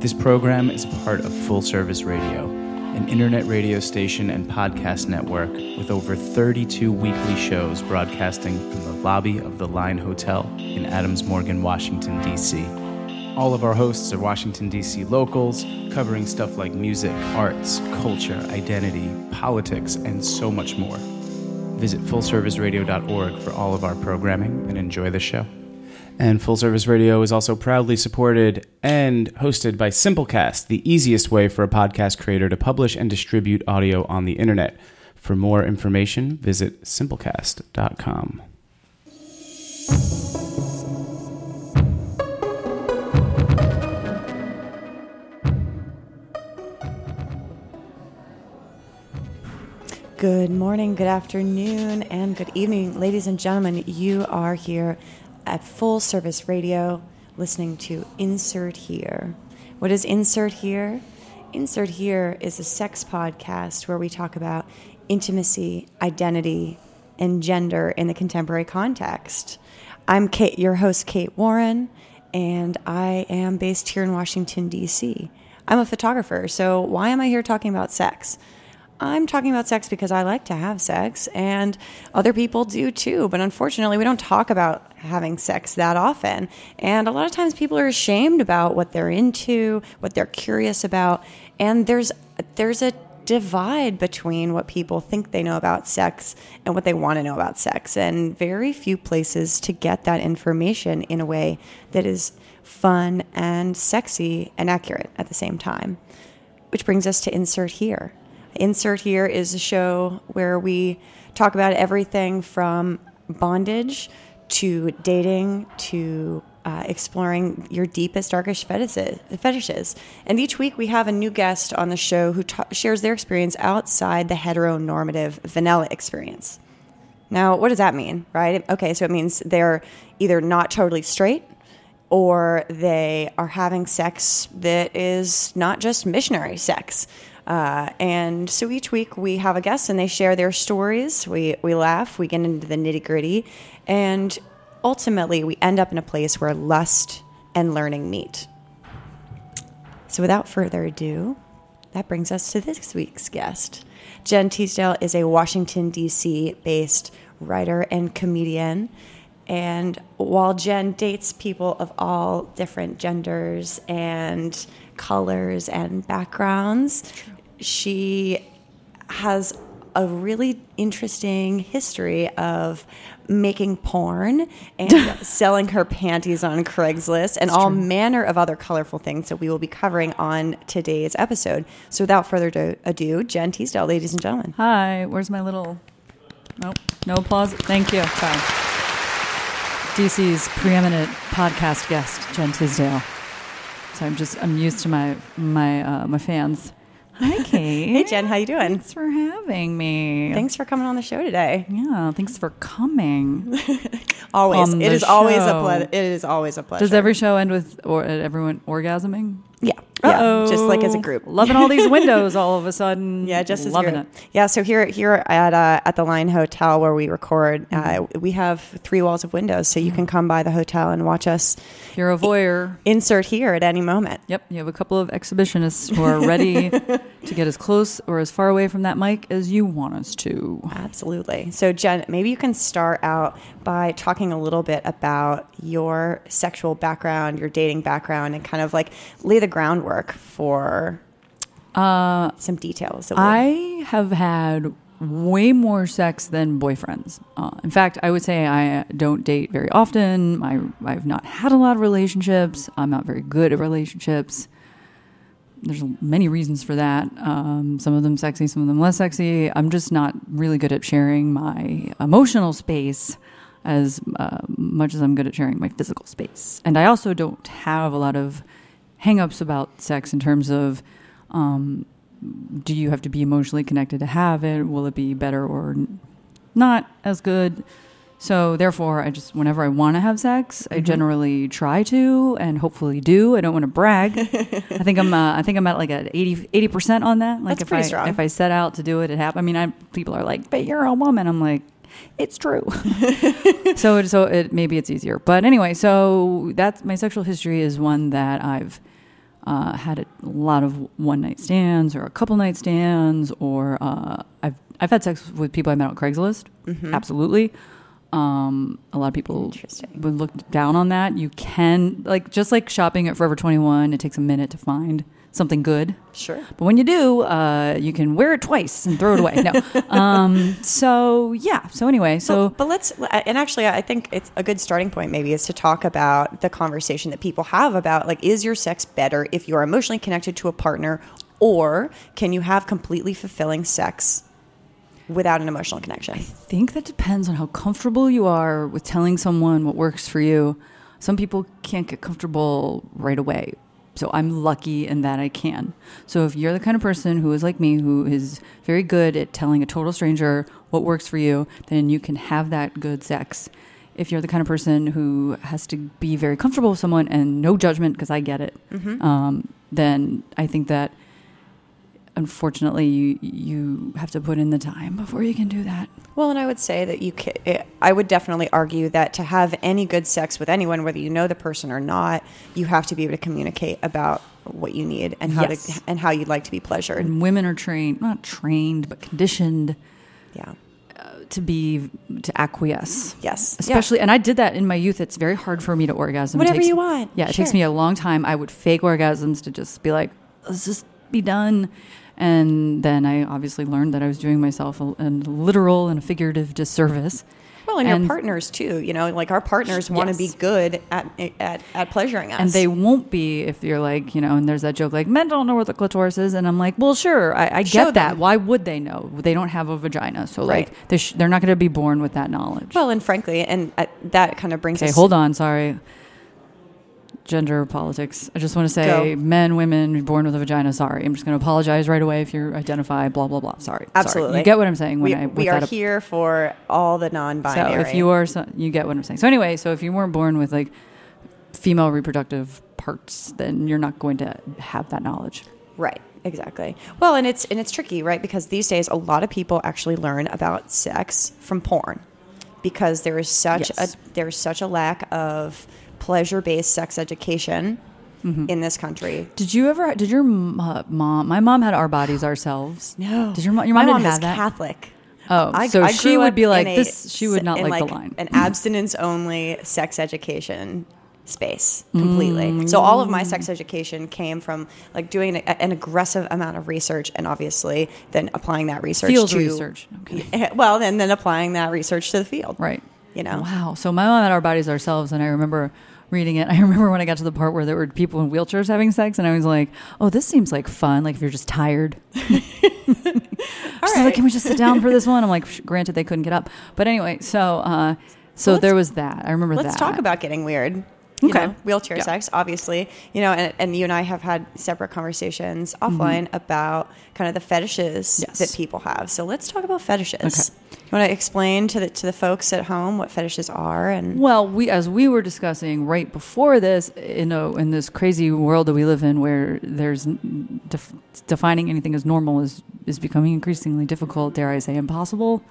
This program is part of Full Service Radio, an internet radio station and podcast network with over 32 weekly shows broadcasting from the lobby of the Line Hotel in Adams Morgan, Washington, D.C. All of our hosts are Washington, D.C. locals, covering stuff like music, arts, culture, identity, politics, and so much more. Visit fullserviceradio.org for all of our programming and enjoy the show. And Full Service Radio is also proudly supported and hosted by Simplecast, the easiest way for a podcast creator to publish and distribute audio on the internet. For more information, visit simplecast.com. Good morning, good afternoon, and good evening, ladies and gentlemen. You are here at Full Service Radio listening to Insert Here. What is Insert Here? Insert Here is a sex podcast where we talk about intimacy, identity, and gender in the contemporary context. I'm Kate, your host, Kate Warren, and I am based here in Washington, D.C. I'm a photographer, so why am I here talking about sex? I'm talking about sex because I like to have sex and other people do too. But unfortunately, we don't talk about having sex that often. And a lot of times people are ashamed about what they're into, what they're curious about. And there's, there's a divide between what people think they know about sex and what they want to know about sex. And very few places to get that information in a way that is fun and sexy and accurate at the same time. Which brings us to insert here. Insert here is a show where we talk about everything from bondage to dating to uh, exploring your deepest, darkest fetishes, fetishes. And each week we have a new guest on the show who ta- shares their experience outside the heteronormative vanilla experience. Now, what does that mean, right? Okay, so it means they're either not totally straight or they are having sex that is not just missionary sex. Uh, and so each week we have a guest and they share their stories. We, we laugh, we get into the nitty gritty, and ultimately we end up in a place where lust and learning meet. So without further ado, that brings us to this week's guest. Jen Tisdale is a Washington, D.C. based writer and comedian. And while Jen dates people of all different genders and colors and backgrounds, she has a really interesting history of making porn and selling her panties on Craigslist and all manner of other colorful things that we will be covering on today's episode. So without further ado, Jen Tisdale, ladies and gentlemen. Hi, where's my little. Nope, no applause. Thank you. Sorry. DC's preeminent podcast guest, Jen Tisdale. So I'm just I'm used to my my uh, my fans. Hi, Kate. Hey Jen, how you doing? Thanks for having me. Thanks for coming on the show today. Yeah, thanks for coming. Always, it is is always a show. pleasure. It is always a pleasure. Does every show end with or everyone orgasming? Yeah, yeah, Uh-oh. just like as a group. Loving all these windows all of a sudden. Yeah, just as loving it. Yeah, so here here at uh, at the Line Hotel where we record, Mm-hmm. uh, we have three walls of windows, so you can come by the hotel and watch us you're a voyeur, insert here at any moment. Yep, you have a couple of exhibitionists who are ready to get as close or as far away from that mic as you want us to. Absolutely. So Jen, maybe you can start out by talking a little bit about your sexual background, your dating background, and kind of like lay the groundwork for Uh, some details. I have had way more sex than boyfriends. Uh, in fact, I would say I don't date very often. I, I've not had a lot of relationships. I'm not very good at relationships. There's many reasons for that. Um, some of them sexy, some of them less sexy. I'm just not really good at sharing my emotional space as uh, much as I'm good at sharing my physical space. And I also don't have a lot of hangups about sex in terms of um, do you have to be emotionally connected to have it? Will it be better or not as good? So therefore, I just whenever I want to have sex, I generally try to and hopefully do. I don't want to brag. I think I'm uh, I think I'm at like at 80 percent on that. Like That's if pretty I strong. if I set out to do it, it happens. I mean, I, people are like, "But you're a woman." I'm like, "It's true." so it, so it maybe it's easier. But anyway, so that's my sexual history is one that I've uh, had a lot of one night stands or a couple night stands, or uh, I've I've had sex with people I met on Craigslist. Absolutely. Um, a lot of people would look down on that. You can like just like shopping at Forever Twenty One. It takes a minute to find something good. Sure. But when you do, uh, you can wear it twice and throw it away. No. um, so yeah. So anyway, so but, but let's and actually i think it's a good starting point maybe is to talk about the conversation that people have about like is your sex better if you're emotionally connected to a partner or can you have completely fulfilling sex without an emotional connection I think that depends on how comfortable you are with telling someone what works for you. Some people can't get comfortable right away. So I'm lucky in that I can. So if you're the kind of person who is like me, who is very good at telling a total stranger what works for you, then you can have that good sex. If you're the kind of person who has to be very comfortable with someone and no judgment, because I get it, um, then I think that unfortunately you you have to put in the time before you can do that. well and i would say that you can eh, i would definitely argue that to have any good sex with anyone whether you know the person or not you have to be able to communicate about what you need and how Yes. to and how you'd like to be pleasured And women are trained, not trained, but conditioned yeah uh, to be to acquiesce. yes Yeah. Especially, and I did that in my youth. It's very hard for me to orgasm. Whatever takes- you want. Yeah, it takes me a long time. I would fake orgasms to just be like, let's just be done. And then I obviously learned that I was doing myself a, a literal and a figurative disservice. Well, and, And- your partners too. You know, like our partners want to be good at, at at pleasuring us, And they won't be if you're like, you know, and there's that joke like, men don't know where the clitoris is. And I'm like, well, sure, I, I get that. Why would they know? They don't have a vagina. So, Right. like, they sh- they're not going to be born with that knowledge. well, and frankly, and uh, that kind of brings Okay, us. hold on. Sorry. Gender politics. I just want to say Go. men, women, born with a vagina. Sorry. I'm just going to apologize right away if you identify blah, blah, blah. Sorry. Sorry. Absolutely. You get what I'm saying when We, I we are here for all the non-binary. So if you are, so, you get what I'm saying. So anyway, so if you weren't born with like female reproductive parts, then you're not going to have that knowledge. right, exactly. Well, and it's and it's tricky, right? Because these days, a lot of people actually learn about sex from porn, because there is such Yes. a there's such a lack of pleasure-based sex education Mm-hmm. in this country. Did you ever? Did your uh, mom? My mom had our bodies ourselves. No. Did your mom? Your mom, mom is have that. Catholic. Oh, I, so she would be like a this. She would not in like, the line. An abstinence only sex education space completely. So all of my sex education came from like doing a, an aggressive amount of research and obviously then applying that research Field to research. Okay. Well, and then applying that research to the field. Right. You know. Wow. So my mom had our bodies ourselves, and I remember reading it. I remember when I got to the part where there were people in wheelchairs having sex, and I was like, "Oh, this seems like fun. Like if you're just tired." She's right. like, "Can we just sit down for this one?" I'm like, "Granted, they couldn't get up, but anyway." So, uh, so there was that. I remember that. Let's that. talk about getting weird. You Okay. know, wheelchair Yeah. sex, obviously. You know, and, and you and I have had separate conversations offline about kind of the fetishes Mm-hmm. Yes. that people have. So let's talk about fetishes. Okay. You want to explain to the to the folks at home what fetishes are and Well, we as we were discussing right before this, you know, in this crazy world that we live in, where there's def- defining anything as normal is is becoming increasingly difficult. Dare I say, impossible?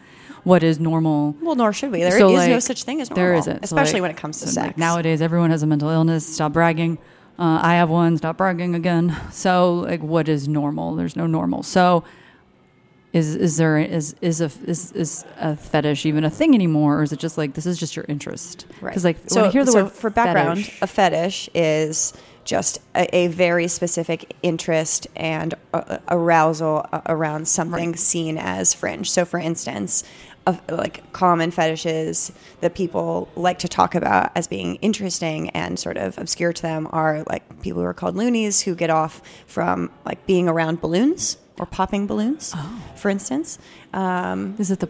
What is normal? well, nor should we. There is So, no like, such thing as normal. There isn't, So, especially like- when it comes to so, sex. like, nowadays, everyone has a mental illness. Stop bragging. Uh, I have one. Stop bragging again. So, like, what is normal? There's no normal. So, is is there is is a is is a fetish even a thing anymore, or is it just like this is just your interest? Right. Because like so, when I hear the so word for background, fetish- a fetish is just a, a very specific interest and uh, arousal around something Right. seen as fringe. So, for instance, of like common fetishes that people like to talk about as being interesting and sort of obscure to them are like people who are called loonies who get off from like being around balloons or popping balloons, Oh. for instance. Um, Is it the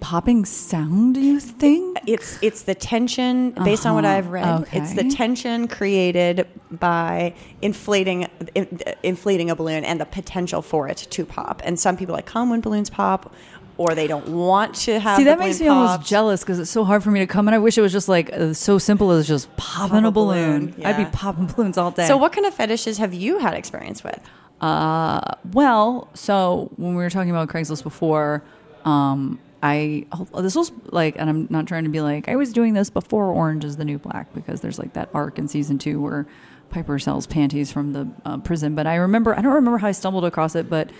popping sound? You think? it's it's the tension based on what Uh-huh. I've read. It's the tension created by inflating in, inflating a balloon and the potential for it to pop. And some people like come when balloons pop, or they don't want to have. See, that makes me balloon almost jealous because it's so hard for me to come, and I wish it was just like uh, so simple as just popping Pop a balloon. balloon, I'd be popping balloons all day. So, what kind of fetishes have you had experience with? Uh, well, so when we were talking about Craigslist before, um, I this was like, and I'm not trying to be like I was doing this before Orange is the New Black because there's like that arc in season two where Piper sells panties from the uh, prison, but I remember I don't remember how I stumbled across it, but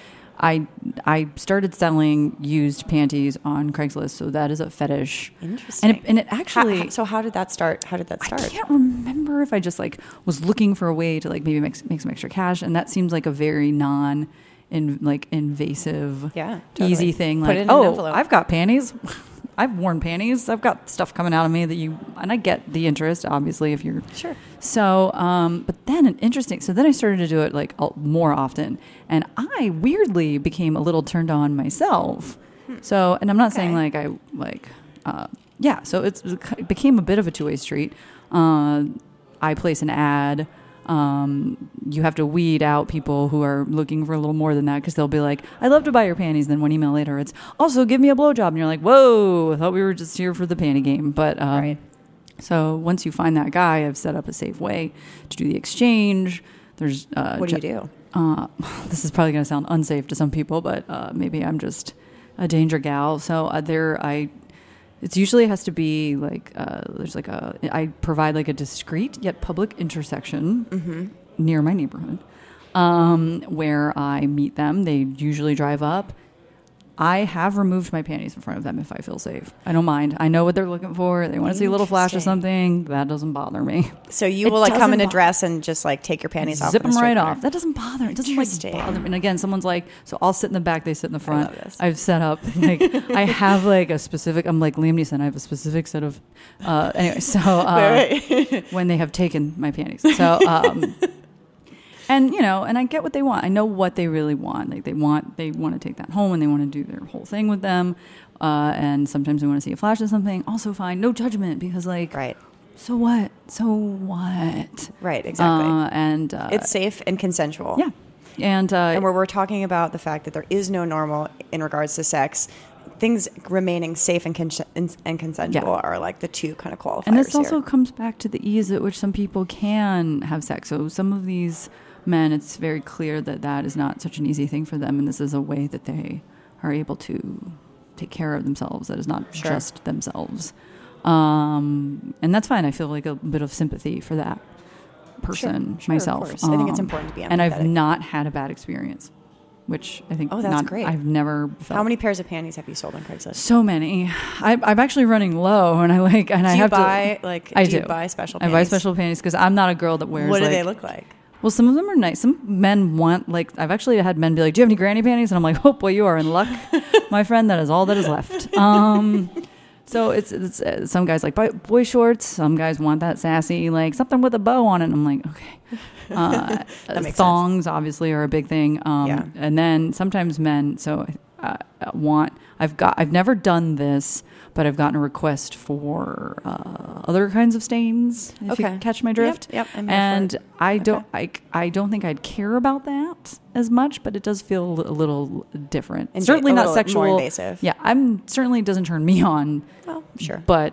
I I started selling used panties on Craigslist, so that is a fetish. Interesting. And it, and it actually how- so how did that start? How did that start? I can't remember if I just like was looking for a way to like maybe make make some extra cash, and that seems like a very non. In like invasive, Yeah, totally. easy thing. Put Like, it in an oh, envelope." I've got panties. I've worn panties. I've got stuff coming out of me that you, and I get the interest, obviously, if you're Sure. so, um, but then an interesting. So then I started to do it like more often, and I weirdly became a little turned on myself. So, and I'm not saying Hmm. Like I like, uh, yeah. So it's, it became a bit of a two way street. Uh, I place an ad. Um, you have to weed out people who are looking for a little more than that because they'll be like, "I'd love to buy your panties." Then one email later, it's also give me a blowjob, and you're like, "Whoa, I thought we were just here for the panty game." But um, Right. so once you find that guy, I've set up a safe way to do the exchange. There's uh, What do you do? Uh, this is probably going to sound unsafe to some people, but uh, maybe I'm just a danger gal. So uh, there, I it usually has to be like uh, there's like a I provide like a discreet yet public intersection Mm-hmm. near my neighborhood um, where I meet them. They usually drive up. I have removed my panties in front of them if I feel safe. I don't mind. I know what they're looking for. They want to see a little flash of something. That doesn't bother me. So you It will like come in a dress and just like take your panties off. Zip them right off. That doesn't bother. It doesn't like bother me. And again, someone's like, so I'll sit in the back. They sit in the front. this. I've set up like I have like a specific. I'm like Liam Neeson. I have a specific set of. Uh, anyway, so uh, when they have taken my panties, so. Um, and you know, and I get what they want. I know what they really want. Like they want, they want to take that home, and they want to do their whole thing with them. Uh, and sometimes they want to see a flash of something. Also, fine, no judgment because like, Right. so what? So what? Right. Exactly. Uh, and uh, it's safe and consensual. yeah, and uh, And where we're talking about the fact that there is no normal in regards to sex, things remaining safe and, cons- and, consensual Yeah. are like the two kind of qualifiers. And this here. also comes back to the ease at which some people can have sex. So some of these men, it's very clear that that is not such an easy thing for them, and this is a way that they are able to take care of themselves. That is not Sure. just themselves, um, and that's fine. I feel like a bit of sympathy for that person sure, of myself. course. I think it's Um, important to be and I've not had a bad experience, which I think Oh, that's not, great. I've never felt. How many pairs of panties have you sold on Craigslist? So many. I, I'm actually running low, and I like, and I do you have buy to. like? I do, buy special? I buy special panties because I'm not a girl that wears. What do like, they look like? Well, some of them are nice. Some men want like I've actually had men be like, "Do you have any granny panties?" And I'm like, "Oh boy, you are in luck, my friend. That is all that is left." Um, so it's it's uh, some guys like boy, shorts. Some guys want that sassy like something with a bow on it. And I'm like, okay. Uh, thongs obviously are a big thing. Um, Yeah. And then sometimes men. So uh, want I've got I've never done this, but I've gotten a request for uh, other kinds of stains. If Okay. you catch my drift. Yep. yep I'm here for And. I don't, I, I don't think I'd care about that as much, but it does feel a little different. And certainly not sexual. More invasive. Yeah, I'm certainly doesn't turn me on, Well, sure. but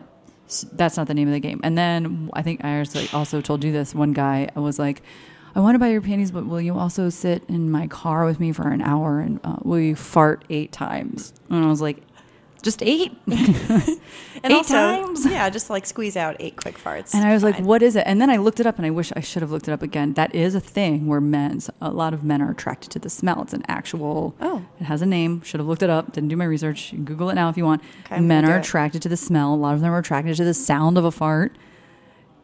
that's not the name of the game. And then I think I also, also told you this. One guy was like, "I want to buy your panties, but will you also sit in my car with me for an hour and uh, will you fart eight times?" And I was like, "Just eight? And eight also, times?" yeah, just like squeeze out eight quick farts. And I was like, what is it? And then I looked it up and I wish I should have looked it up again. That is a thing where men's, a lot of men are attracted to the smell. It's an actual, Oh. it has a name. Should have looked it up. Didn't do my research. You can Google it now if you want. Okay, men are attracted to the smell. A lot of them are attracted to the sound of a fart.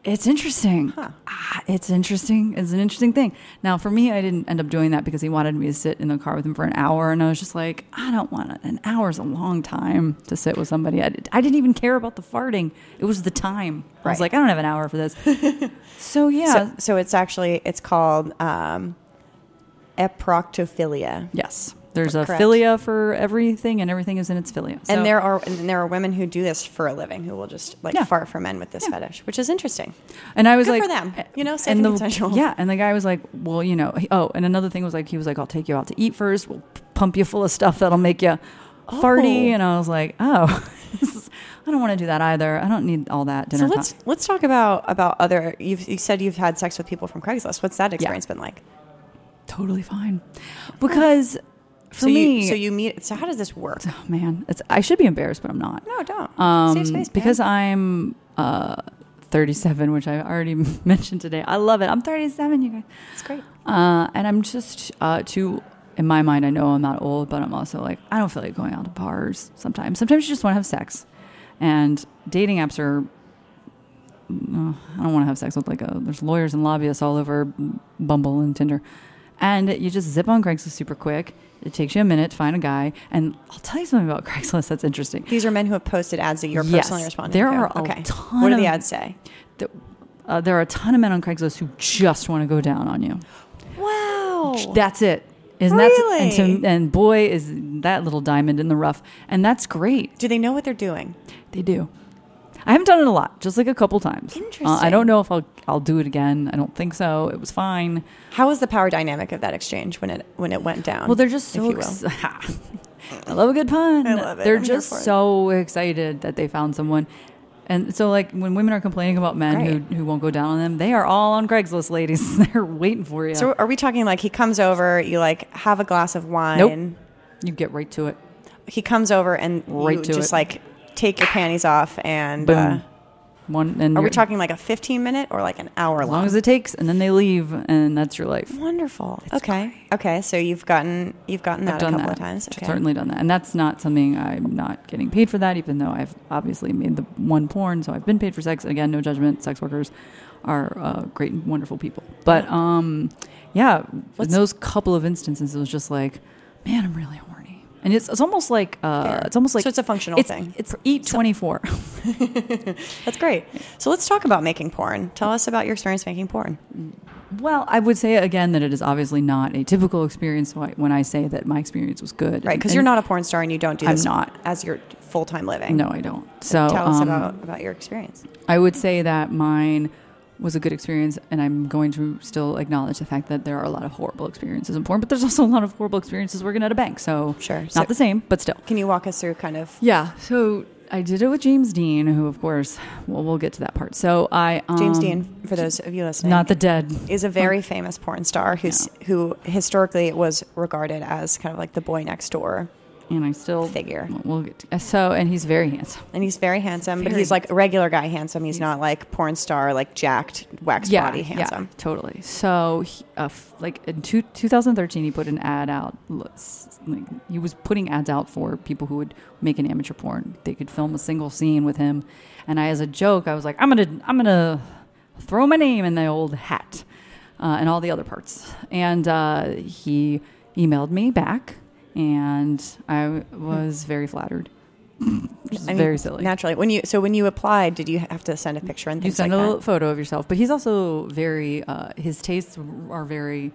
It's interesting. Huh. Ah, it's interesting. It's an interesting thing. Now, for me, I didn't end up doing that because he wanted me to sit in the car with him for an hour, and I was just like, I don't want it. An hour's a long time to sit with somebody. I, did, I didn't even care about the farting. It was the time. I was like, I don't have an hour for this. so yeah, So, so it's actually it's called um, eproctophilia. yes. There's a Correct. philia for everything, and everything is in its philia. So- and there are and there are women who do this for a living who will just like Yeah. fart for men with this fetish, which is interesting. And I was Good like, for them. Eh, you know, safe and and the, consensual. Yeah, and the guy was like, well, you know, he- oh, and another thing was like, he was like, I'll take you out to eat first. We'll p- pump you full of stuff that'll make you farty. Oh. And I was like, oh, this is, I don't want to do that either. I don't need all that dinner So let's time. let's talk about about other. You've you said you've had sex with people from Craigslist. What's that experience been like? Totally fine, because for so me, you so you meet. So how does this work? oh, man, it's I should be embarrassed, but I'm not. No, don't. Um, Safe space, man. because I'm uh, 37, which I already mentioned today. I love it. I'm 37, you guys. It's great. Uh, and I'm just uh, too, in my mind, I know I'm not old, but I'm also like, I don't feel like going out to bars sometimes. Sometimes you just want to have sex. And dating apps are, uh, I don't want to have sex with like a, there's lawyers and lobbyists all over Bumble and Tinder. And you just zip on Craigslist super quick. It takes you a minute to find a guy. And I'll tell you something about Craigslist that's interesting. These are men who have posted ads that you're Yes. personally responding There to. There are a okay. ton What do the ads say? The- Uh, there are a ton of men on Craigslist who just want to go down on you. Wow. That's it. Isn't Really? that and, to, and boy is that little diamond in the rough, and that's great. Do they know what they're doing? They do. I haven't done it a lot, just like a couple times. Uh, I don't know if I'll I'll do it again. I don't think so. It was fine. How was the power dynamic of that exchange when it when it went down? Well, they're just so. Ex- I love a good pun. I love it. They're I'm just for it. so excited that they found someone. And so, like, when women are complaining about men who, who won't go down on them, they are all on Craigslist, ladies. They're waiting for you. So are we talking like he comes over, you like have a glass of wine, Nope. you get right to it. he comes over and Right you to just it. like take your panties off and uh, One and are we talking like a 15 minute or like an hour as long? long as it takes, and then they leave, and that's your life. Wonderful. okay. Okay. So you've gotten you've gotten that I've a couple that. of times. Okay. I've certainly done that, and that's not something I'm not getting paid for that. Even though I've obviously made the one porn, so I've been paid for sex. Again, no judgment. Sex workers are uh, great and wonderful people, but um, yeah, in those couple of instances, it was just like, man, I'm really horny, and it's it's almost like uh, it's almost like so it's a functional it's thing. it's eat twenty four. That's great. So let's talk about making porn. Tell us about your experience making porn. Well, I would say again that it is obviously not a typical experience when I say that my experience was good. Right, because you're not a porn star and you don't do I'm not. as your full time living. No, I don't. So Tell us um, about, about your experience. I would say that mine was a good experience, and I'm going to still acknowledge the fact that there are a lot of horrible experiences in porn, but there's also a lot of horrible experiences working at a bank. So Sure. not So- the same, but still. Can you walk us through kind of Yeah. So I did it with James Deen, who, of course, well, we'll get to that part. So I um, James Deen, for those of you listening? not the dead. is a very famous porn star who's who historically was regarded as kind of like the boy next door And I still figure. We'll get to, so, and he's very handsome. And he's very handsome, but he's like a regular guy handsome. He's, not like porn star, like jacked, wax body handsome. Yeah, totally. So, he, uh, f- like in two, 2013, he put an ad out. Like, he was putting ads out for people who would make an amateur porn. They could film a single scene with him, and I, as a joke, I was like, "I'm gonna, I'm gonna throw my name in the old hat, uh, and all the other parts." And uh, he emailed me back, and I was very flattered. Which is I mean, very silly. Naturally, when you so when you applied, did you have to send a picture and You things send like a that? photo of yourself, but he's also very. Uh, his tastes are very,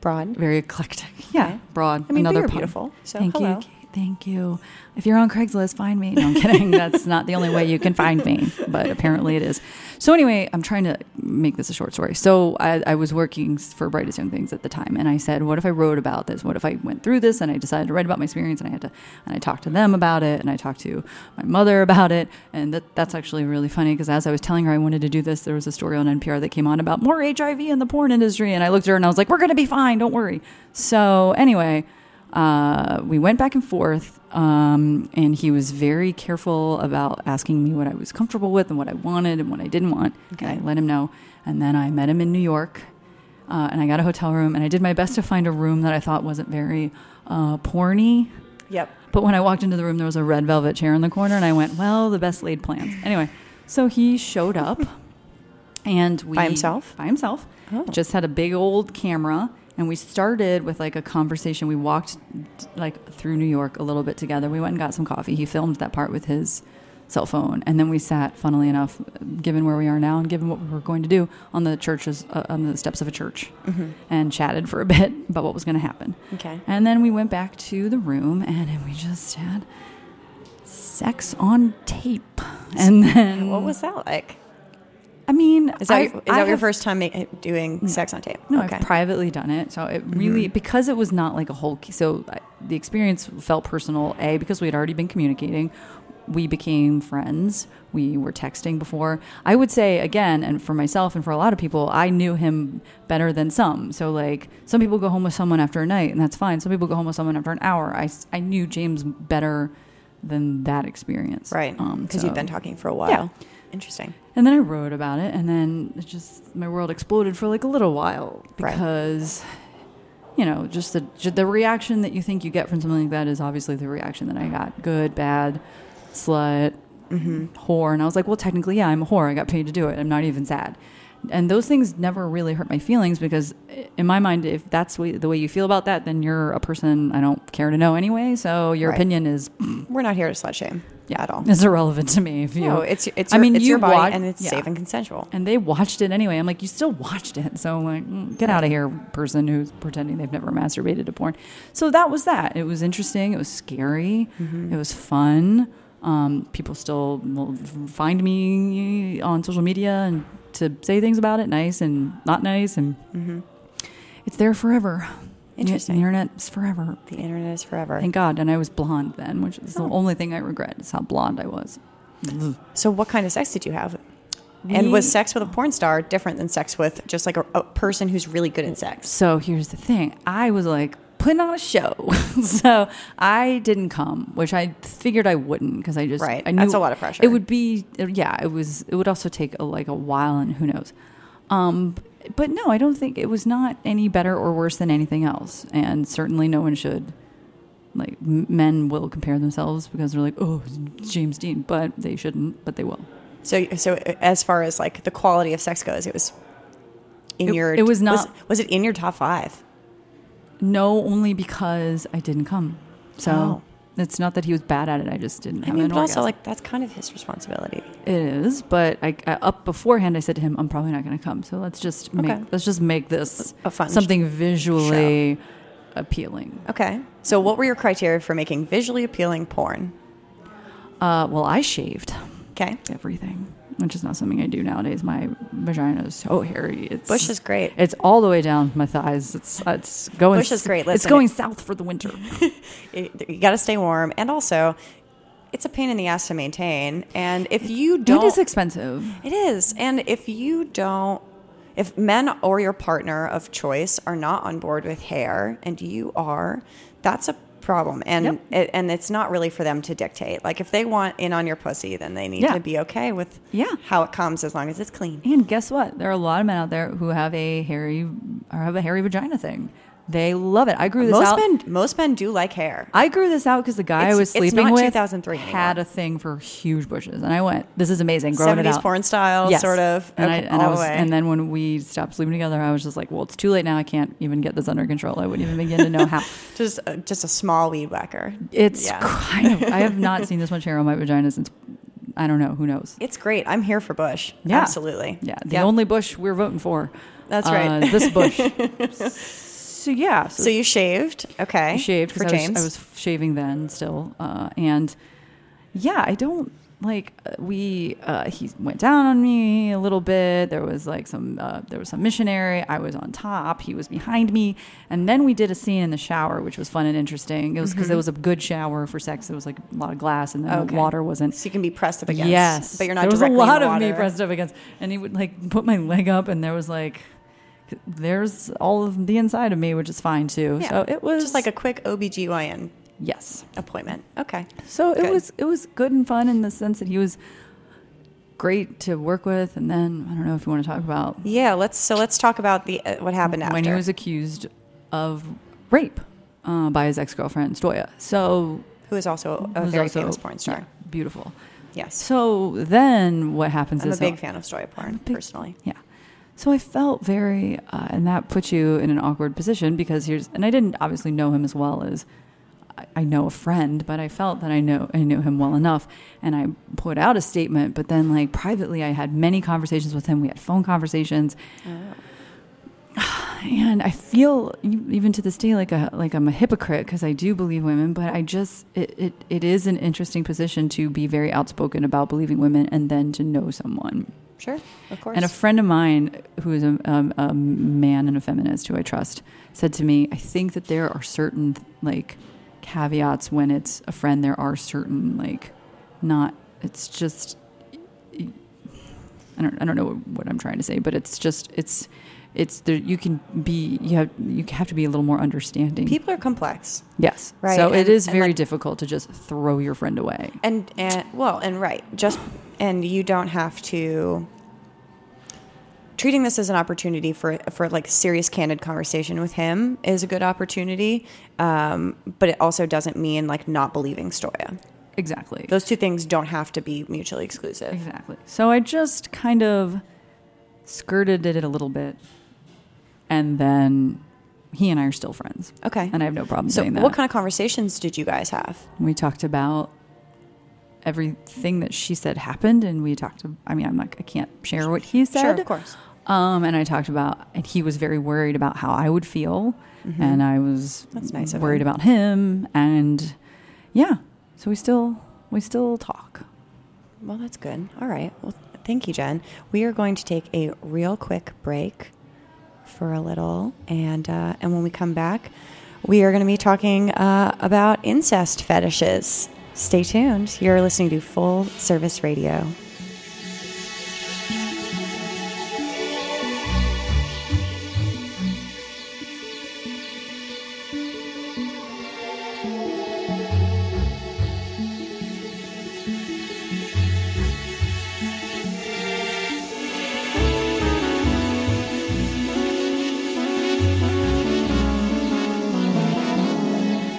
Broad. very eclectic. Yeah, Okay. broad. I mean, Another you're pun. beautiful. So Thank hello. you. Thank you. If you're on Craigslist, find me. No, I'm kidding. That's not the only way you can find me, but apparently it is. So anyway, I'm trying to make this a short story. So I, I was working for Brightest Young Things at the time, and I said, "What if I wrote about this? What if I went through this and I decided to write about my experience?" And I had to, and I talked to them about it, and I talked to my mother about it, and that that's actually really funny because as I was telling her I wanted to do this, there was a story on NPR that came on about more HIV in the porn industry, and I looked at her and I was like, "We're gonna be fine, don't worry." So anyway, uh, we went back and forth, um, and he was very careful about asking me what I was comfortable with and what I wanted and what I didn't want. Okay. I let him know. And then I met him in New York, uh, and I got a hotel room, and I did my best to find a room that I thought wasn't very uh, porny. Yep. But when I walked into the room, there was a red velvet chair in the corner, and I went, "Well, the best laid plans." Anyway, so he showed up, and we By himself? by himself, Oh. just had a big old camera, and we started with like a conversation. We walked like through New York a little bit together. We went and got some coffee. He filmed that part with his cell phone, and then we sat, funnily enough, given where we are now and given what we were going to do, on the churches uh, on the steps of a church, and chatted for a bit about what was going to happen. Okay. And then we went back to the room and we just had sex on tape. And then What was that like? I mean, Is that, your, is that I your first time ma- eh, doing mm. sex on tape? No, okay. I've privately done it. So it mm-hmm. really because it was not like a whole. So the experience felt personal. A because we had already been communicating. We became friends. We were texting before. I would say again, and for myself and for a lot of people, I knew him better than some. So like some people go home with someone after a night, and that's fine. Some people go home with someone after an hour. I, I knew James better than that experience. right. Um, Because so- you've been talking for a while. yeah. Interesting. And then I wrote about it, and then it just my world exploded for like a little while Right. because, you know, just the the reaction that you think you get from something like that is obviously the reaction that I got: good, bad, slut, mm-hmm. whore. And I was like, well, technically, yeah, I'm a whore. I got paid to do it. I'm not even sad. And those things never really hurt my feelings because, in my mind, if that's the way you feel about that, then you're a person I don't care to know anyway. So your Right. opinion is We're not here to slut shame Yeah at all. is irrelevant to me. If you, No, it's it's I mean, it's you your body watch- and it's yeah. safe and consensual. and they watched it anyway. I'm like, you still watched it, so I'm like, mm, get out of here, person who's pretending they've never masturbated to porn. So that was that. It was interesting. It was scary. Mm-hmm. It was fun. Um, people still will find me on social media and to say things about it, nice and not nice, and mm-hmm. it's there forever. Interesting. The internet is forever. The internet is forever. Thank God. And I was blonde then, which is the Oh. only thing I regret is how blonde I was. So, what kind of sex did you have? and was sex with a porn star different than sex with just like a, a person who's really good at sex? So here's the thing. I was like putting on a show. so I didn't come, which I figured I wouldn't because I just Right. I knew That's a lot of pressure. It would be yeah, it was it would also take a, like a while and who knows. Um but no, I don't think it was not any better or worse than anything else. And certainly no one should like m- men will compare themselves because they're like, "Oh, James Deen," but they shouldn't, but they will. So, so as far as like the quality of sex goes, it was in It- your. it was not- Was, it in your top five? No, only because I didn't come. So Oh. it's not that he was bad at it. I just didn't I mean, an but also like that's kind of his responsibility. It is, but I, I up beforehand. I said to him, "I'm probably not going to come. So let's just make Okay. let's just make this A fun something visually appealing." Okay. So, what were your criteria for making visually appealing porn? Uh, well, I shaved Okay. everything, which is not something I do nowadays. My vagina is so hairy. It's Bush is great. It's all the way down my thighs. It's it's going. Bush is great. It's going south for the winter. You got to stay warm, and also, it's a pain in the ass to maintain. And if you don't, it is expensive. It is. And if you don't, if men or your partner of choice are not on board with hair and you are, that's a problem. And Yep. it, and it's not really for them to dictate. Like if they want in on your pussy, then they need Yeah. to be okay with Yeah. how it comes as long as it's clean. And guess what? There are a lot of men out there who have a hairy or have a hairy vagina thing. They love it. I grew this Most out. men, most men do like hair. I grew this out because the guy I It's- was it's sleeping with 2003 had anymore. a thing for huge bushes, and I went, "This is amazing." Growing it 70s out. porn style, Yes. sort of. And, okay, I, and I was, and then when we stopped sleeping together, I was just like, "Well, it's too late now. I can't even get this under control. I wouldn't even begin to know how." just, uh, just a small weed whacker. It's Yeah. kind of. I have not seen this much hair on my vagina since I don't know. Who knows? It's great. I'm here for Bush. Yeah. Absolutely. Yeah, the only bush we're voting for. That's Uh, right. this bush. so yeah. So you shaved, okay? I shaved for I James. was, I was shaving then still, uh, and yeah, I don't like uh, we. Uh, he went down on me a little bit. There was like some. Uh, there was some missionary. I was on top. He was behind me, and then we did a scene in the shower, which was fun and interesting. It was because it was a good shower for sex. It was like a lot of glass, and then Mm-hmm. Okay. the water wasn't. So you can be pressed up against. Yes, But you're not There was a lot the of me pressed up against, and he would like put my leg up, and there was like. There's all of the inside of me, which is fine too. Yeah. So it was just like a quick OBGYN yes. appointment. Okay. So Good. it was it was good and fun in the sense that he was great to work with. And then I don't know if you want to talk about Yeah, let's so let's talk about the uh, what happened after. when he was accused of rape uh, by his ex girlfriend Stoya. So who is also a very also- famous porn star. yeah, beautiful. Yes. So then what happens is I'm a is big fan of Stoya porn big- personally. Yeah. So I felt very, uh, and that puts you in an awkward position because here's, and I didn't obviously know him as well as I- I know a friend, but I felt that I know I knew him well enough, and I put out a statement. But then, like privately, I had many conversations with him. We had phone conversations, and I feel even to this day like a like I'm a hypocrite because I do believe women, but I just it, it it is an interesting position to be very outspoken about believing women and then to know someone. Sure, of course. And a friend of mine who is a, um, a man and a feminist who I trust said to me, I think that there are certain like caveats when it's a friend. There are certain like not, it's just, I don't, I don't know what I'm trying to say, but it's just, it's, it's there. You can be you have you have to be a little more understanding. People are complex. yes, Right, So and- it is very like- difficult to just throw your friend away. And and well, and right, just and you don't have to treating this as an opportunity for for like serious candid conversation with him is a good opportunity. Um, but it also doesn't mean like not believing Stoya. Exactly. Those two things don't have to be mutually exclusive. Exactly. So I just kind of skirted it a little bit, and then he and I are still friends, Okay. and I have no problem So, saying that. what kind of conversations did you guys have? we talked about everything that she said happened, and we talked. I mean, I'm like I can't share what he said. Sure, of course. Um, and I talked about, and he was very worried about how I would feel, and I was Mm-hmm. That's nice worried him. about him, and yeah, so we still we still talk. Well, that's good. All right. Well, thank you, Jen. We are going to take a real quick break for a little, and uh, and when we come back, we are going to be talking uh, about incest fetishes. Stay tuned. You're listening to Full Service Radio.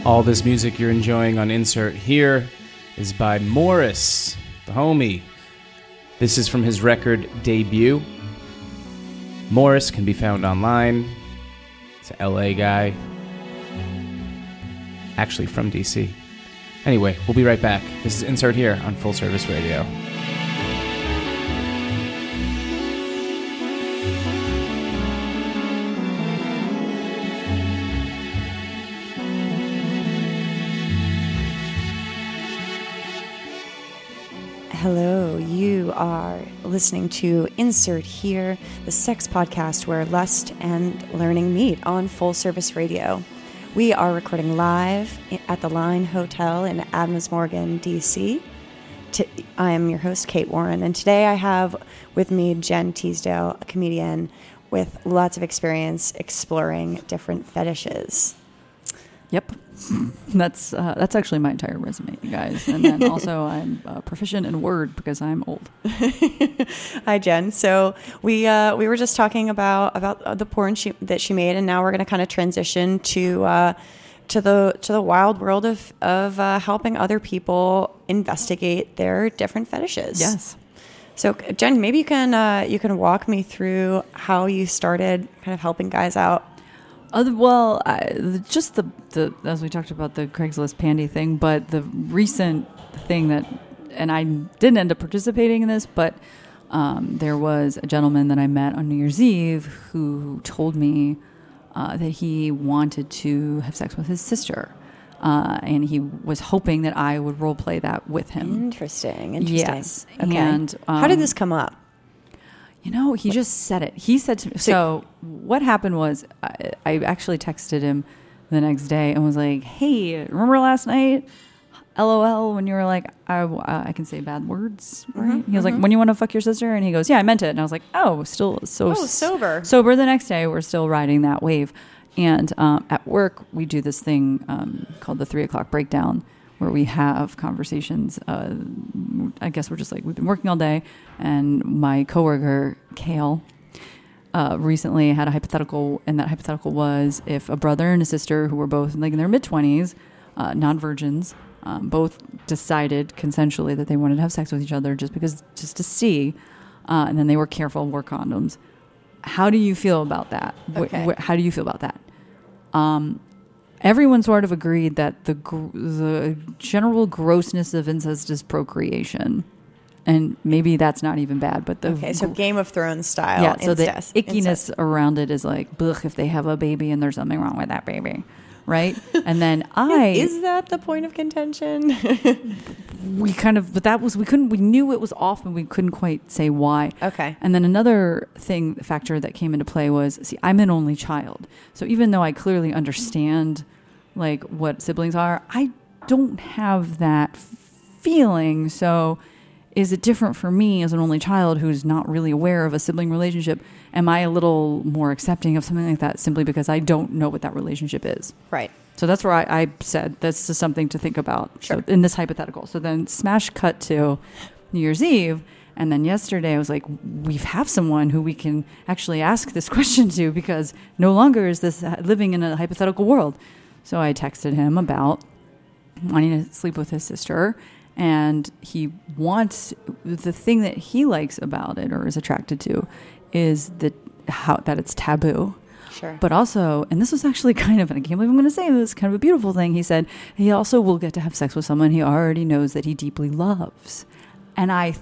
All this music you're enjoying on Insert here is by Morris, the homie. This is from his record debut. Morris can be found online. It's an LA guy. Actually from DC. Anyway, we'll be right back. This is Insert here on Full Service Radio. Listening to Insert Here, the sex podcast where lust and learning meet on Full Service Radio. We are recording live at the Line Hotel in Adams Morgan, DC. I am your host, Kate Warren, and today I have with me Jen Tisdale, a comedian with lots of experience exploring different fetishes. Yep, that's uh, that's actually my entire resume, you guys. And then also I'm uh, proficient in Word because I'm old. Hi, Jen. So we uh, we were just talking about about uh, the porn she, that she made, and now we're going to kind of transition to uh, to the to the wild world of of uh, helping other people investigate their different fetishes. Yes. So, Jen, maybe you can uh, you can walk me through how you started kind of helping guys out. Other, well, just the, the as we talked about the Craigslist pandy thing, but the recent thing that, and I didn't end up participating in this, but um, there was a gentleman that I met on New Year's Eve who told me uh, that he wanted to have sex with his sister, uh, and he was hoping that I would role play that with him. Interesting. Interesting. Yes, Okay. and, how did um, this come up? You know, he just said it. He said to me. So, what happened was, I, I actually texted him the next day and was like, "Hey, remember last night? LOL when you were like, I, uh, I can say bad words, Mm-hmm. He was like, "When you want to fuck your sister?" And he goes, "Yeah, I meant it." And I was like, "Oh, still so Oh, sober. sober." The next day, we're still riding that wave. And um, at work, we do this thing um, called the three o'clock breakdown, where we have conversations. Uh, I guess we're just like we've been working all day, and my coworker Kale uh, recently had a hypothetical, and that hypothetical was if a brother and a sister who were both like in their mid twenties, uh, non virgins, um, both decided consensually that they wanted to have sex with each other just because just to see, uh, and then they were careful, wore condoms. How do you feel about that? Wh- Okay. wh- how do you feel about that? Um, everyone sort of agreed that the gr- the general grossness of incest is procreation, and maybe that's not even bad. But the Okay, so Game of Thrones style. yeah, so incest- the ickiness incest. around it is like, blech, if they have a baby and there's something wrong with that baby, right? and then I, Is that the point of contention? we kind of, but that was, we couldn't, we knew it was off, and we couldn't quite say why. okay. And then another thing, factor that came into play was, see, I'm an only child. So even though I clearly understand like what siblings are, I don't have that feeling. So is it different for me as an only child who's not really aware of a sibling relationship? Am I a little more accepting of something like that simply because I don't know what that relationship is? Right. So that's where I, I said this is something to think about. Sure. So in this hypothetical. So then smash cut to New Year's Eve. And then yesterday I was like, we have someone who we can actually ask this question to because no longer is this living in a hypothetical world. So I texted him about wanting to sleep with his sister and he wants the thing that he likes about it or is attracted to is that how that it's taboo Sure. but also, and this was actually kind of, and I can't believe I'm going to say this, kind of a beautiful thing. He said he also will get to have sex with someone he already knows that he deeply loves. And I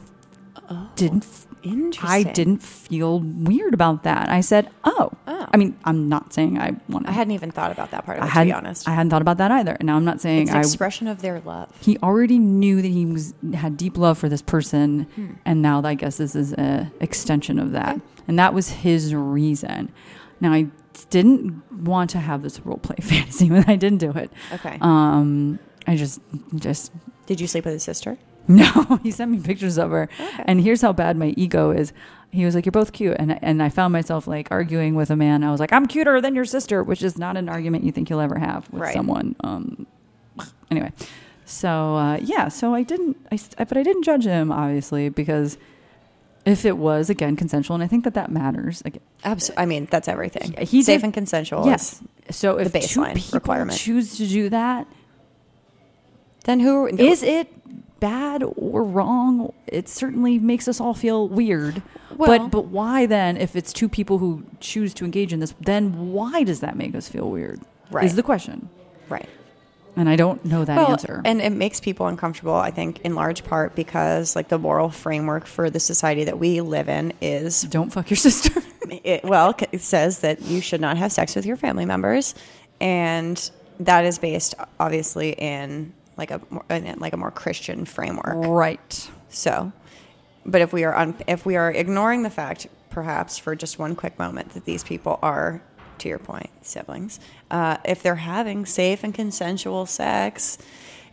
didn't, interesting. I didn't feel weird about that. I said, oh. Oh. I mean, I'm not saying I want to. I hadn't even thought about that part of I it, to be honest. I hadn't thought about that either. And now I'm not saying it's an I. expression of their love. he already knew that he was had deep love for this person, Hmm. and now I guess this is an extension of that, and that was his reason. Now I didn't want to have this role play fantasy, but I didn't do it. Okay. Um, I just just Did you sleep with his sister? no. He sent me pictures of her, Okay. and here's how bad my ego is. He was like, "You're both cute," and and I found myself like arguing with a man. I was like, "I'm cuter than your sister," which is not an argument you think you'll ever have with Right. someone. Um, anyway, so uh, yeah, so I didn't, I, st- but I didn't judge him obviously because if it was again consensual, and I think that that matters. Again, Absolutely. I mean, that's everything. He Safe did- and consensual. yes. So if the two baseline people requirement. choose to do that, Then who is it bad or wrong? It certainly makes us all feel weird. Well- but but why then, if it's two people who choose to engage in this, then why does that make us feel weird? Right. Is the question, right? And I don't know that Well, answer. and it makes people uncomfortable. I think in large part because like the moral framework for the society that we live in is don't fuck your sister. it, well, it says that you should not have sex with your family members, and that is based obviously in like a more, in like a more Christian framework. right. So, but if we are un, if we are ignoring the fact, perhaps for just one quick moment, that these people are, to your point, siblings, uh, if they're having safe and consensual sex,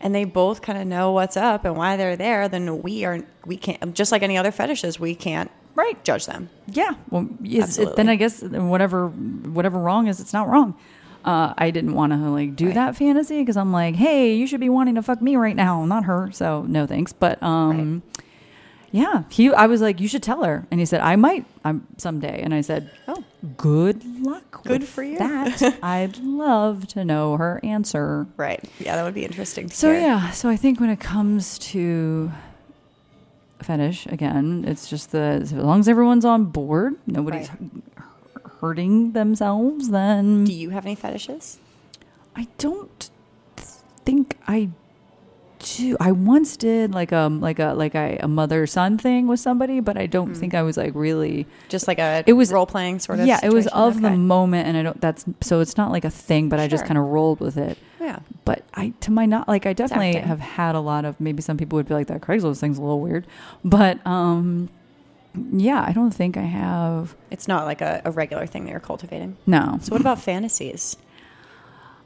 and they both kind of know what's up and why they're there, then we are we can't just like any other fetishes, we can't Right. judge them. Yeah. Well, it, then I guess whatever whatever wrong is, it's not wrong. Uh, I didn't want to like do Right. that fantasy because I'm like, hey, you should be wanting to fuck me right now, not her. So no thanks. But um, yeah, he. I was like, you should tell her, and he said, I might, I'm someday. And I said, Oh, good luck. Good with for you. That I'd love to know her answer. right. Yeah, that would be interesting. To So hear. yeah, so I think when it comes to fetish, again, it's just the as long as everyone's on board, nobody's Right. hu- hurting themselves, then Do you have any fetishes? I don't think I do. I once did like a like a like a, a mother son thing with somebody, but I don't think I was like really. Just like a It was- role playing sort of. yeah, it was situation? of the moment, and I don't. That's so it's not like a thing, but I just kind of rolled with it. Yeah. But I, to my not like, I definitely acting. have had a lot of. Maybe some people would be like that Craigslist thing's a little weird, but um, yeah, I don't think I have. It's not like a, a regular thing that you're cultivating. No. So what about fantasies?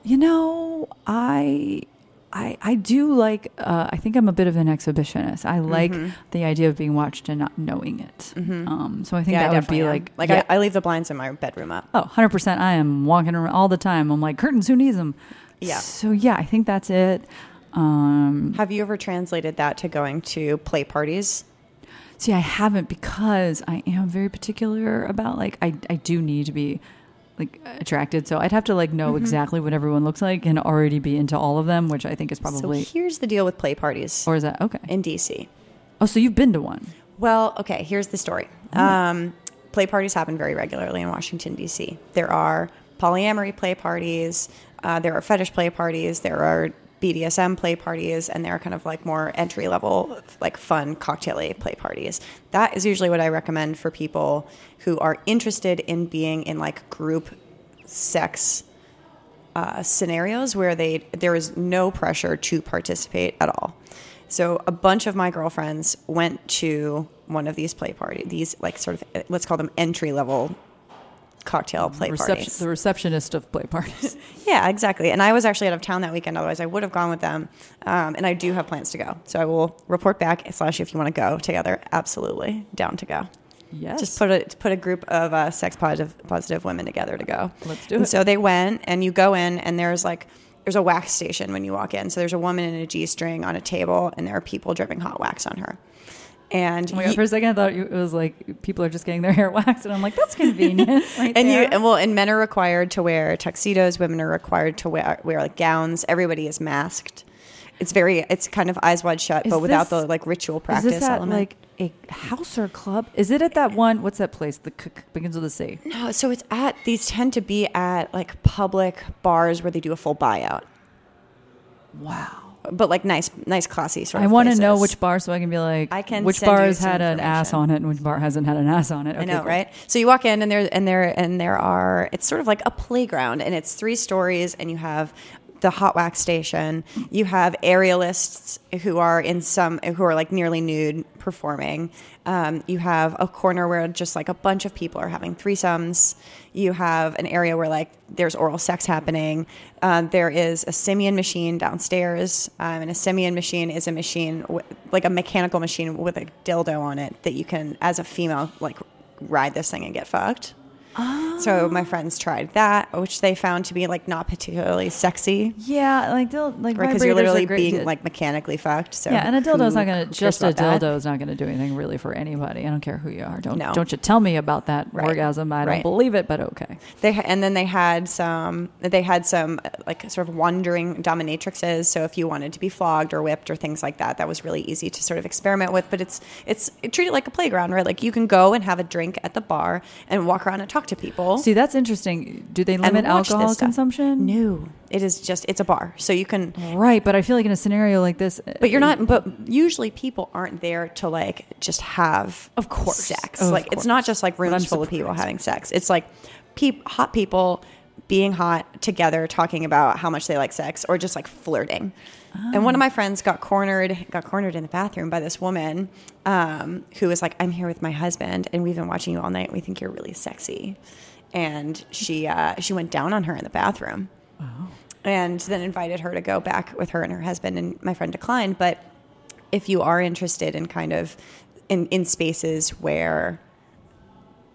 You know, I. I, I do like uh, I think I'm a bit of an exhibitionist. I like Mm-hmm. the idea of being watched and not knowing it. Um, so I think yeah, I that would be am. like like yeah. I, I leave the blinds in my bedroom up. Oh, 100%. I am walking around all the time. I'm like, curtains, who needs them? Yeah. So, yeah, I think that's it. Um, Have you ever translated that to going to play parties? see, I haven't because I am very particular about, like, I, I do need to be, like, attracted. So I'd have to, like, know Mm-hmm. exactly what everyone looks like and already be into all of them, which I think is probably, So here's the deal with play parties or is that, okay. in DC. Oh, so you've been to one. Well, okay, here's the story. Um, play parties happen very regularly in Washington, D.C. There are polyamory play parties, uh, there are fetish play parties, there are BDSM play parties, and they're kind of like more entry level, like fun cocktail play parties. That is usually what I recommend for people who are interested in being in like group sex uh, scenarios where they there is no pressure to participate at all. So a bunch of my girlfriends went to one of these play party, these like sort of let's call them entry level cocktail play Reception, parties. the receptionist of play parties. Yeah, exactly. And I was actually out of town that weekend. Otherwise, I would have gone with them. Um, and I do have plans to go. So I will report back. Slash, if you want to go together, absolutely down to go. yes. Just put a put a group of uh, sex positive positive women together to go. Let's do and it. So they went, and you go in, and there's like there's a wax station when you walk in. So there's a woman in a g string on a table, and there are people dripping hot wax on her. And Oh God, for a second, I thought it was like people are just getting their hair waxed, and I'm like, that's convenient. right and you and well and men are required to wear tuxedos women are required to wear wear like gowns everybody is masked it's very it's kind of eyes wide shut Is but without the like ritual Is practice this at element like a house or club? Is it at that one? What's that place? The c- begins with a C. no so it's at these tend to be at like public bars where they do a full buyout Wow. but like nice nice classy sort I want to know which bar so I can be like, I can which send bar you has some had an ass information. on it and which bar hasn't had an ass on it. I know, cool. right? So you walk in and there and there and there are it's sort of like a playground and it's three stories and you have the hot wax station. You have aerialists who are in some who are like nearly nude performing. Um, you have a corner where just like a bunch of people are having threesomes. You have an area where like there's oral sex happening. Um, there is a Sybian machine downstairs, um, and a Sybian machine is a machine like a mechanical machine with a dildo on it that you can, as a female, like ride this thing and get fucked. So my friends tried that, which they found to be like not particularly sexy, Yeah, like they'll like right? Because vibrators you're literally being to- like mechanically fucked. So yeah, and a dildo's who- not gonna just a dildo is not gonna do anything really for anybody. I don't care who you are. Don't No. don't you tell me about that Right. orgasm. I don't Right. believe it, but okay. They and then they had some they had some uh, like sort of wandering dominatrixes. So if you wanted to be flogged or whipped or things like that, that was really easy to sort of experiment with. But it's it's treat it like a playground, right? Like you can go and have a drink at the bar and walk around and talk to people. See, that's interesting. Do they limit alcohol consumption? No, it is just it's a bar, so you can. Right, but I feel like in a scenario like this, uh, But you're not. But usually people aren't there to like just have Of course. sex. Of like it's not just like rooms full of people having sex. It's like peop, hot people being hot together, talking about how much they like sex, or just like flirting. And one of my friends got cornered, got cornered in the bathroom by this woman um, who was like, "I'm here with my husband, and we've been watching you all night. We think you're really sexy." And she uh, she went down on her in the bathroom and then invited her to go back with her and her husband and my friend declined but if you are interested in kind of in, in spaces where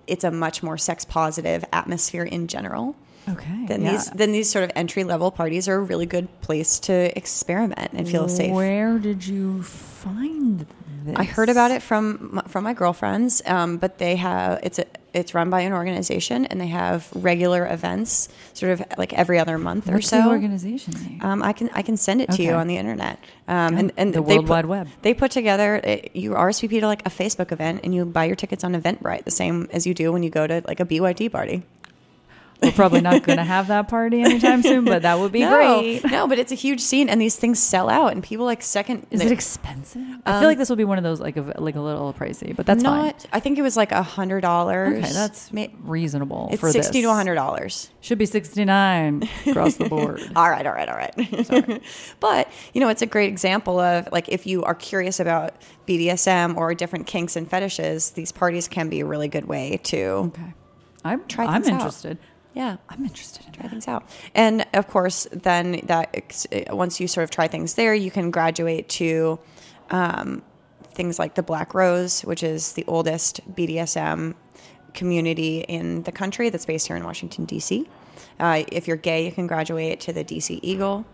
it's a much more sex positive atmosphere in general okay. then yeah. these then these sort of entry level parties are a really good place to experiment and feel safe Where did you find this? I heard about it from my- from my girlfriends, um, but they have it's a it's run by an organization and they have regular events, sort of like every other month What's or so. organization? Um, I can I can send it to you on the internet. Um, and and the they World put- Wide Web. They put together uh, you RSVP to like a Facebook event and you buy your tickets on Eventbrite, the same as you do when you go to like a BYD party. We're probably not going to have that party anytime soon, but that would be no, great. no, but it's a huge scene and these things sell out and people like second. Is they- it expensive? I Um, feel like this will be one of those like a, like a little pricey, but that's fine. not. I think it was like a hundred dollars. Okay, that's reasonable it's for sixty this. to hundred dollars. Should be sixty nine across the board. All right, all right, all right. but you know, it's a great example of like if you are curious about BDSM or different kinks and fetishes, these parties can be a really good way to Okay, I'm Try I'm things out. Yeah I'm interested in try things out. And of course, then that once you sort of try things there, you can graduate to um, things like the Black Rose, which is the oldest BDSM community in the country that's based here in Washington D.C. Uh, if you're gay, you can graduate to the DC Eagle,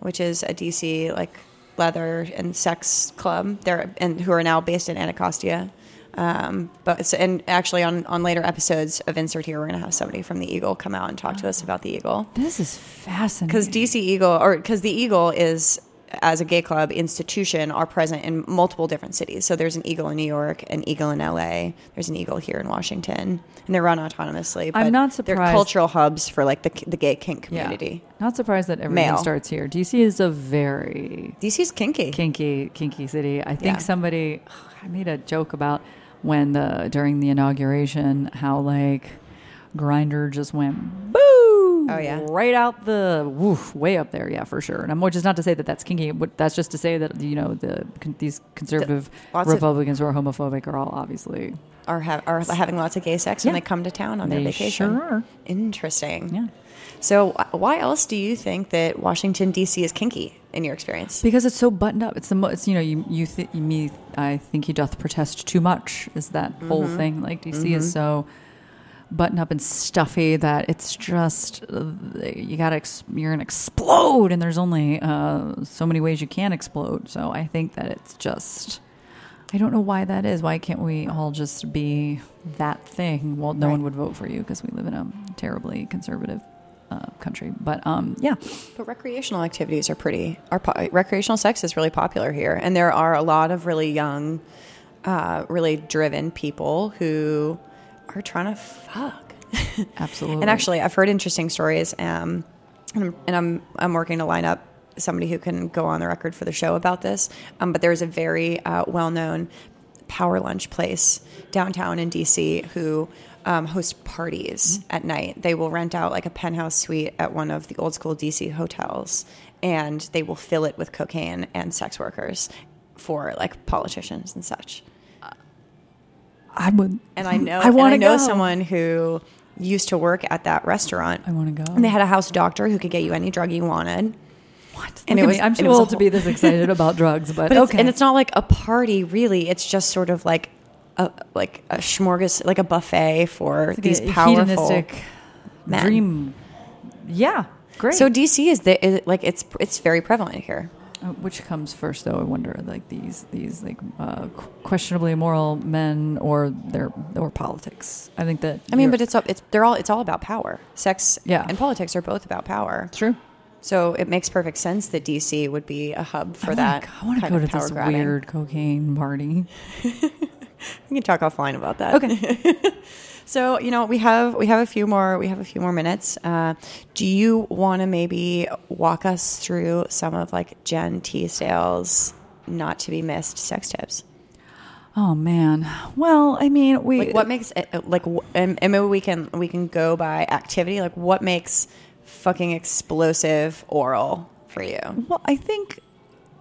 which is a DC like leather and sex club. They're and who are now based in Anacostia. Um, but so- and actually on on later episodes of Insert here, we're gonna have somebody from the Eagle come out and talk to us about the Eagle This is fascinating. because DC Eagle or because the Eagle is as a gay club institution are present in multiple different cities. So there's an Eagle in New York, an Eagle in LA, there's an Eagle here in Washington, and they're run autonomously. I'm but not They're cultural hubs for like the the gay kink Yeah. community. Not surprised that everything Male. starts here. DC is a very DC's kinky. kinky kinky city. I think Yeah. somebody I made a joke about when the during the inauguration how like Grindr just went boo Oh, yeah. right out the woof, way up there, yeah, for sure. And I'm which is not to say that that's kinky, but that's just to say that you know the con- these conservative lots of- Republicans who are homophobic are all obviously Are, have, are having lots of gay sex when Yeah. they come to town on their they vacation. sure are. Interesting. Yeah. So, why else do you think that Washington D.C. is kinky in your experience? Because it's so buttoned up. It's the mo- it's you know you you th- me I think he doth protest too much is that whole Mm-hmm. thing. Like DC is so buttoned up and stuffy that it's just uh, you gotta ex- you're gonna explode and there's only uh, so many ways you can explode. So I think that it's just I don't know why that is. Why can't we all just be that thing? Well, no Right. one would vote for you because we live in a terribly conservative uh, country. But um, yeah, But recreational activities are pretty. Are po- recreational sex is really popular here, and there are a lot of really young, uh, really driven people who are trying to fuck. absolutely. And actually, I've heard interesting stories, um, and, I'm, and I'm I'm working to line up somebody who can go on the record for the show about this. Um, but there's a very uh, well known power lunch place downtown in DC who um, host parties at night. They will rent out like a penthouse suite at one of the old school DC hotels, and they will fill it with cocaine and sex workers for like politicians and such. I would. And I know I want to know go. someone who used to work at that restaurant. I want to go. And they had a house doctor who could get you any drug you wanted. what? and Look it was- me. I'm too was a to be this excited about drugs, but, But it's, okay. and it's not like a party, really. It's just sort of like a like a smorgas, like a buffet for Like these powerful. men. dream. Yeah, great. So DC is the is, like it's it's very prevalent here. Uh, which comes first, though? I wonder. Like these, these like uh, questionably immoral men, or their or politics. I think that. I mean, but it's all- it's they're all it's all about power. Sex Yeah. and politics are both about power. true. So it makes perfect sense that DC would be a hub for I that. Wanna, I want to go to this weird cocaine party. We can talk offline about that. Okay. So you know we have we have a few more we have a few more minutes. Uh, do you want to maybe walk us through some of like Jen Tisdale's not to be missed sex tips? oh man. Well, I mean, we. Like what makes it like and, and maybe we can we can go by activity. Like what makes fucking explosive oral for you? Well, I think.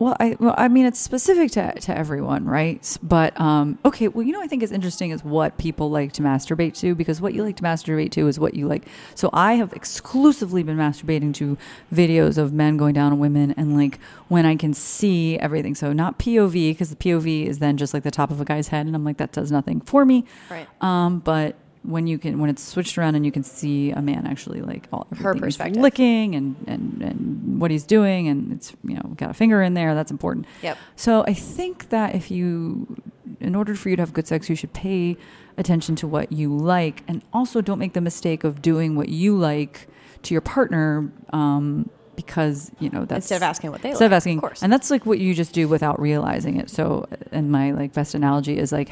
Well, I well, I mean, it's specific to to everyone, right? But um, okay. Well, you know, I think is interesting is what people like to masturbate to because what you like to masturbate to is what you like. So I have exclusively been masturbating to videos of men going down on women, and like when I can see everything. So not POV because the POV is then just like the top of a guy's head, and I'm like that does nothing for me. Right. Um, but when you can when it's switched around and you can see a man actually like all Her perspective. licking and, and and what he's doing and it's you know got a finger in there that's important Yep. so i think that if you in order for you to have good sex you should pay attention to what you like and also don't make the mistake of doing what you like to your partner um, because you know that's Instead of asking what they instead of asking of course. and that's like what you just do without realizing it so and my like best analogy is like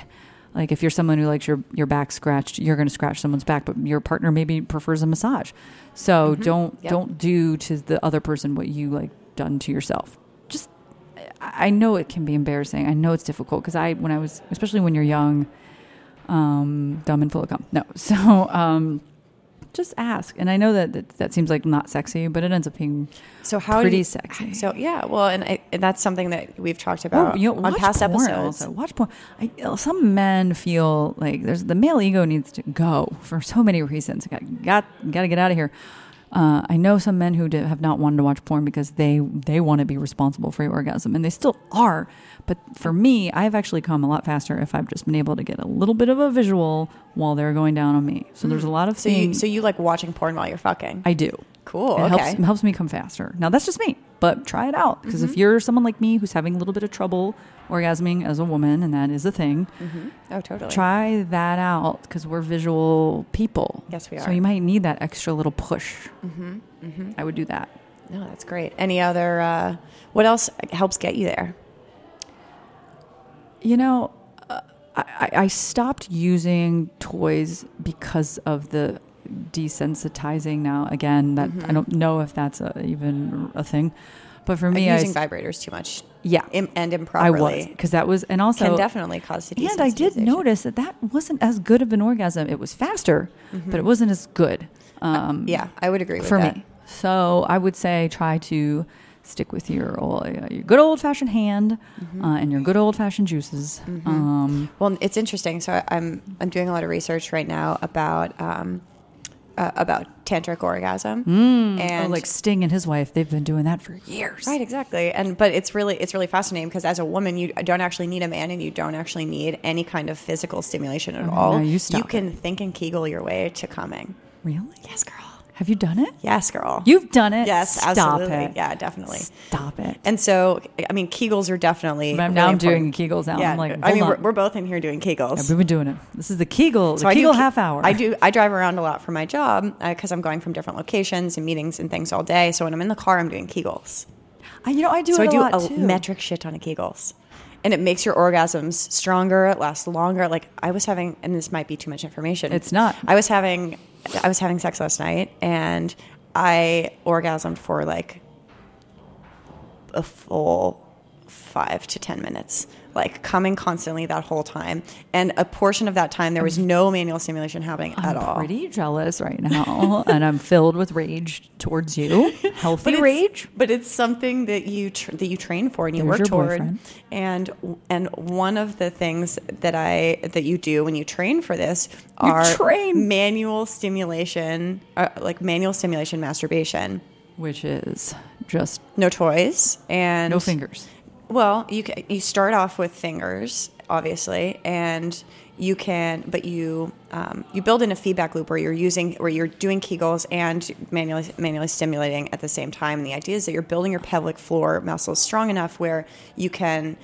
like if you're someone who likes your your back scratched you're going to scratch someone's back but your partner maybe prefers a massage so don't Mm-hmm. Yep. don't do to the other person what you like done to yourself just I I know it can be embarrassing. I know it's difficult because I, when I was, especially when you're young, um, dumb and full of cum. No, so um, just ask. And I know that, that that seems like not sexy, but it ends up being So how pretty you, sexy. So yeah, well, and, I, and that's something that we've talked oh, about Oh, you know, on past episodes. Also. Watch porn. I, some men feel like there's the male ego needs to go for so many reasons. Got got got to get out of here. Uh, I know some men who did, have not wanted to watch porn because they they want to be responsible for your orgasm, and they still are. But for me, I've actually come a lot faster if I've just been able to get a little bit of a visual while they're going down on me. So there's a lot of So you things so you like watching porn while you're fucking? I do. cool. It okay. helps, helps me come faster. Now that's just me, but try it out because Mm-hmm. if you're someone like me who's having a little bit of trouble orgasming as a woman, and that is a thing, oh, totally. try that out because we're visual people. Yes, we are. So you might need that extra little push. Mm-hmm. I would do that. No, that's great. Any other? Uh, what else helps get you there? You know, uh, I, I- I stopped using toys because of the desensitizing. Now, again, that Mm-hmm. I don't know if that's a, even a thing, but for I'm me, I using vibrators too much yeah, Im- and I improperly was because that was and also can definitely cause And I did notice that that wasn't as good of an orgasm. It was faster, Mm-hmm. but it wasn't as good. um, yeah, I would agree with for that. me. So I would say try to stick with your old, your good old fashioned hand Mm-hmm. uh, and your good old fashioned juices. Um, Well, it's interesting. So I'm I'm doing a lot of research right now about um, uh, about tantric orgasm, oh, and like Sting and his wife, they've been doing that for years. Right, exactly. And but it's really it's really fascinating because as a woman, you don't actually need a man, and you don't actually need any kind of physical stimulation at Okay, all. now you stop can think and kegel your way to coming. Really? Yes, girl. Have you done it? Yes, girl. You've done it. yes, Stop absolutely. it. Yeah, definitely. Stop it. And so, I mean, Kegels are definitely. But I'm- really now I'm doing. Kegels now. Yeah, I'm like, I mean, we're, we're both in here doing Kegels. Yeah, we've been doing it. This is the Kegel, the I do Kegel ke- half hour. I do. I drive around a lot for my job uh, because I'm going from different locations and meetings and things all day. So when I'm in the car, I'm doing Kegels. I, you know, I do so I do a lot a too. metric shit ton of Kegels. And it makes your orgasms stronger, it lasts longer. Like I was having, and this might be too much information. It's not. I was having, I was having sex last night, and I orgasmed for like a full five to ten minutes, like coming constantly that whole time. And a portion of that time, there was no manual stimulation happening at all. I'm pretty jealous right now, and I'm filled with rage towards you. Healthy it's- rage. but it's something that you tr- that you train for and you There's work toward. boyfriend. And and one of the things that I that you do when you train for this are train. manual stimulation, uh, like manual stimulation masturbation. which is just No toys and no fingers. Well, you can, you start off with fingers, obviously, and you can, but you um, you build in a feedback loop where you're using where you're doing Kegels and manually manually stimulating at the same time. And the idea is that you're building your pelvic floor muscles strong enough where you can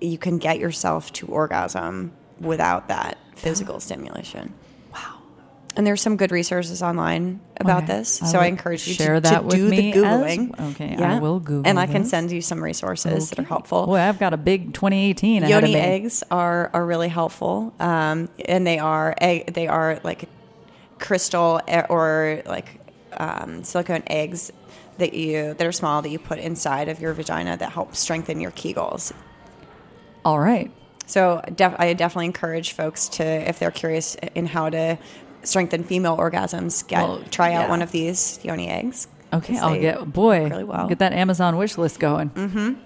you can get yourself to orgasm without that physical stimulation. And there's some good resources online about Okay. this, I so I encourage you share to, that to with do me the as- googling. okay, I will Google and I can this. send you some resources that are helpful. Well, I've got a big 2018 ahead of Yoni eggs are, are really helpful, um, and they are egg, they are like crystal e- or like um, silicone eggs that you that are small that you put inside of your vagina that help strengthen your Kegels. All right. So def- I definitely encourage folks to, if they're curious in how to strengthen female orgasms, get Well, try out yeah. one of these Yoni eggs. Okay, I'll get boy really well. get that Amazon wish list going.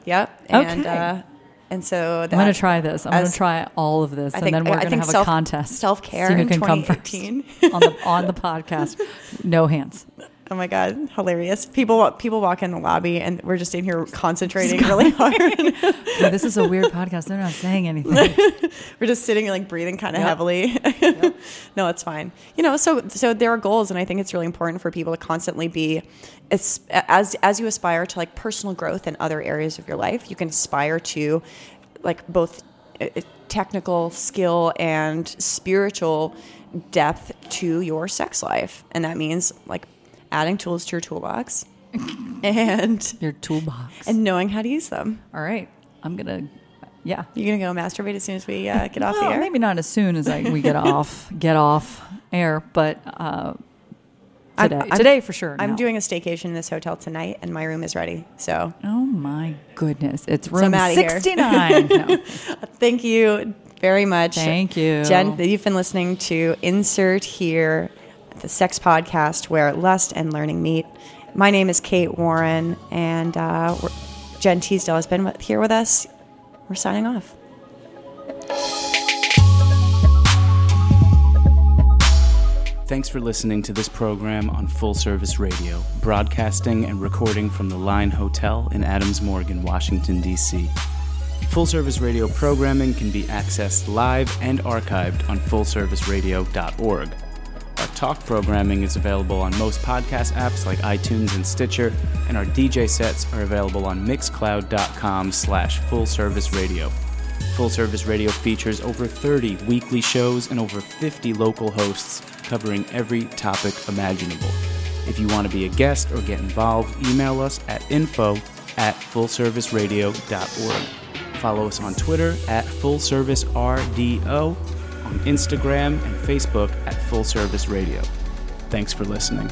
Yep. And Okay. uh, and so that, I'm gonna try this. I'm gonna try all of this, I and then we're gonna think have self- a contest. self-care See who in can come first 2018. on the on the podcast. No hands. Oh my god, hilarious! People people walk in the lobby and we're just in here concentrating really hard. This is a weird podcast. They're not saying anything. we're just sitting like breathing kind of Yep. heavily. no, it's fine. You know, so so there are goals, and I think it's really important for people to constantly be as as as you aspire to like personal growth in other areas of your life. You can aspire to like both uh, technical skill and spiritual depth to your sex life, and that means like adding tools to your toolbox and Your toolbox. and knowing how to use them. all right, I'm gonna. Yeah. You're gonna go masturbate as soon as we uh, get off Well, the air. maybe not as soon as I, we get off get off air, but uh, today I'm- today for sure. I'm doing a staycation in this hotel tonight, and my room is ready. So Oh my goodness! It's room here. 69. No. thank you very much. Thank you. Jen. You've been listening to Insert Here, the sex podcast where lust and learning meet. My name is Kate Warren, and uh, Jen Tisdale has been here with us. We're signing off. Thanks for listening to this program on Full Service Radio, broadcasting and recording from the Line Hotel in Adams Morgan, Washington, D.C. Full Service Radio programming can be accessed live and archived on fullserviceradio.org. Our talk programming is available on most podcast apps like iTunes and Stitcher, and our DJ sets are available on mixcloud.com slash fullserviceradio. Full Service Radio features over 30 weekly shows and over 50 local hosts covering every topic imaginable. If you want to be a guest or get involved, email us at info at fullserviceradio.org. Follow us on Twitter at fullservicerdo, Instagram and Facebook at Full Service Radio. Thanks for listening.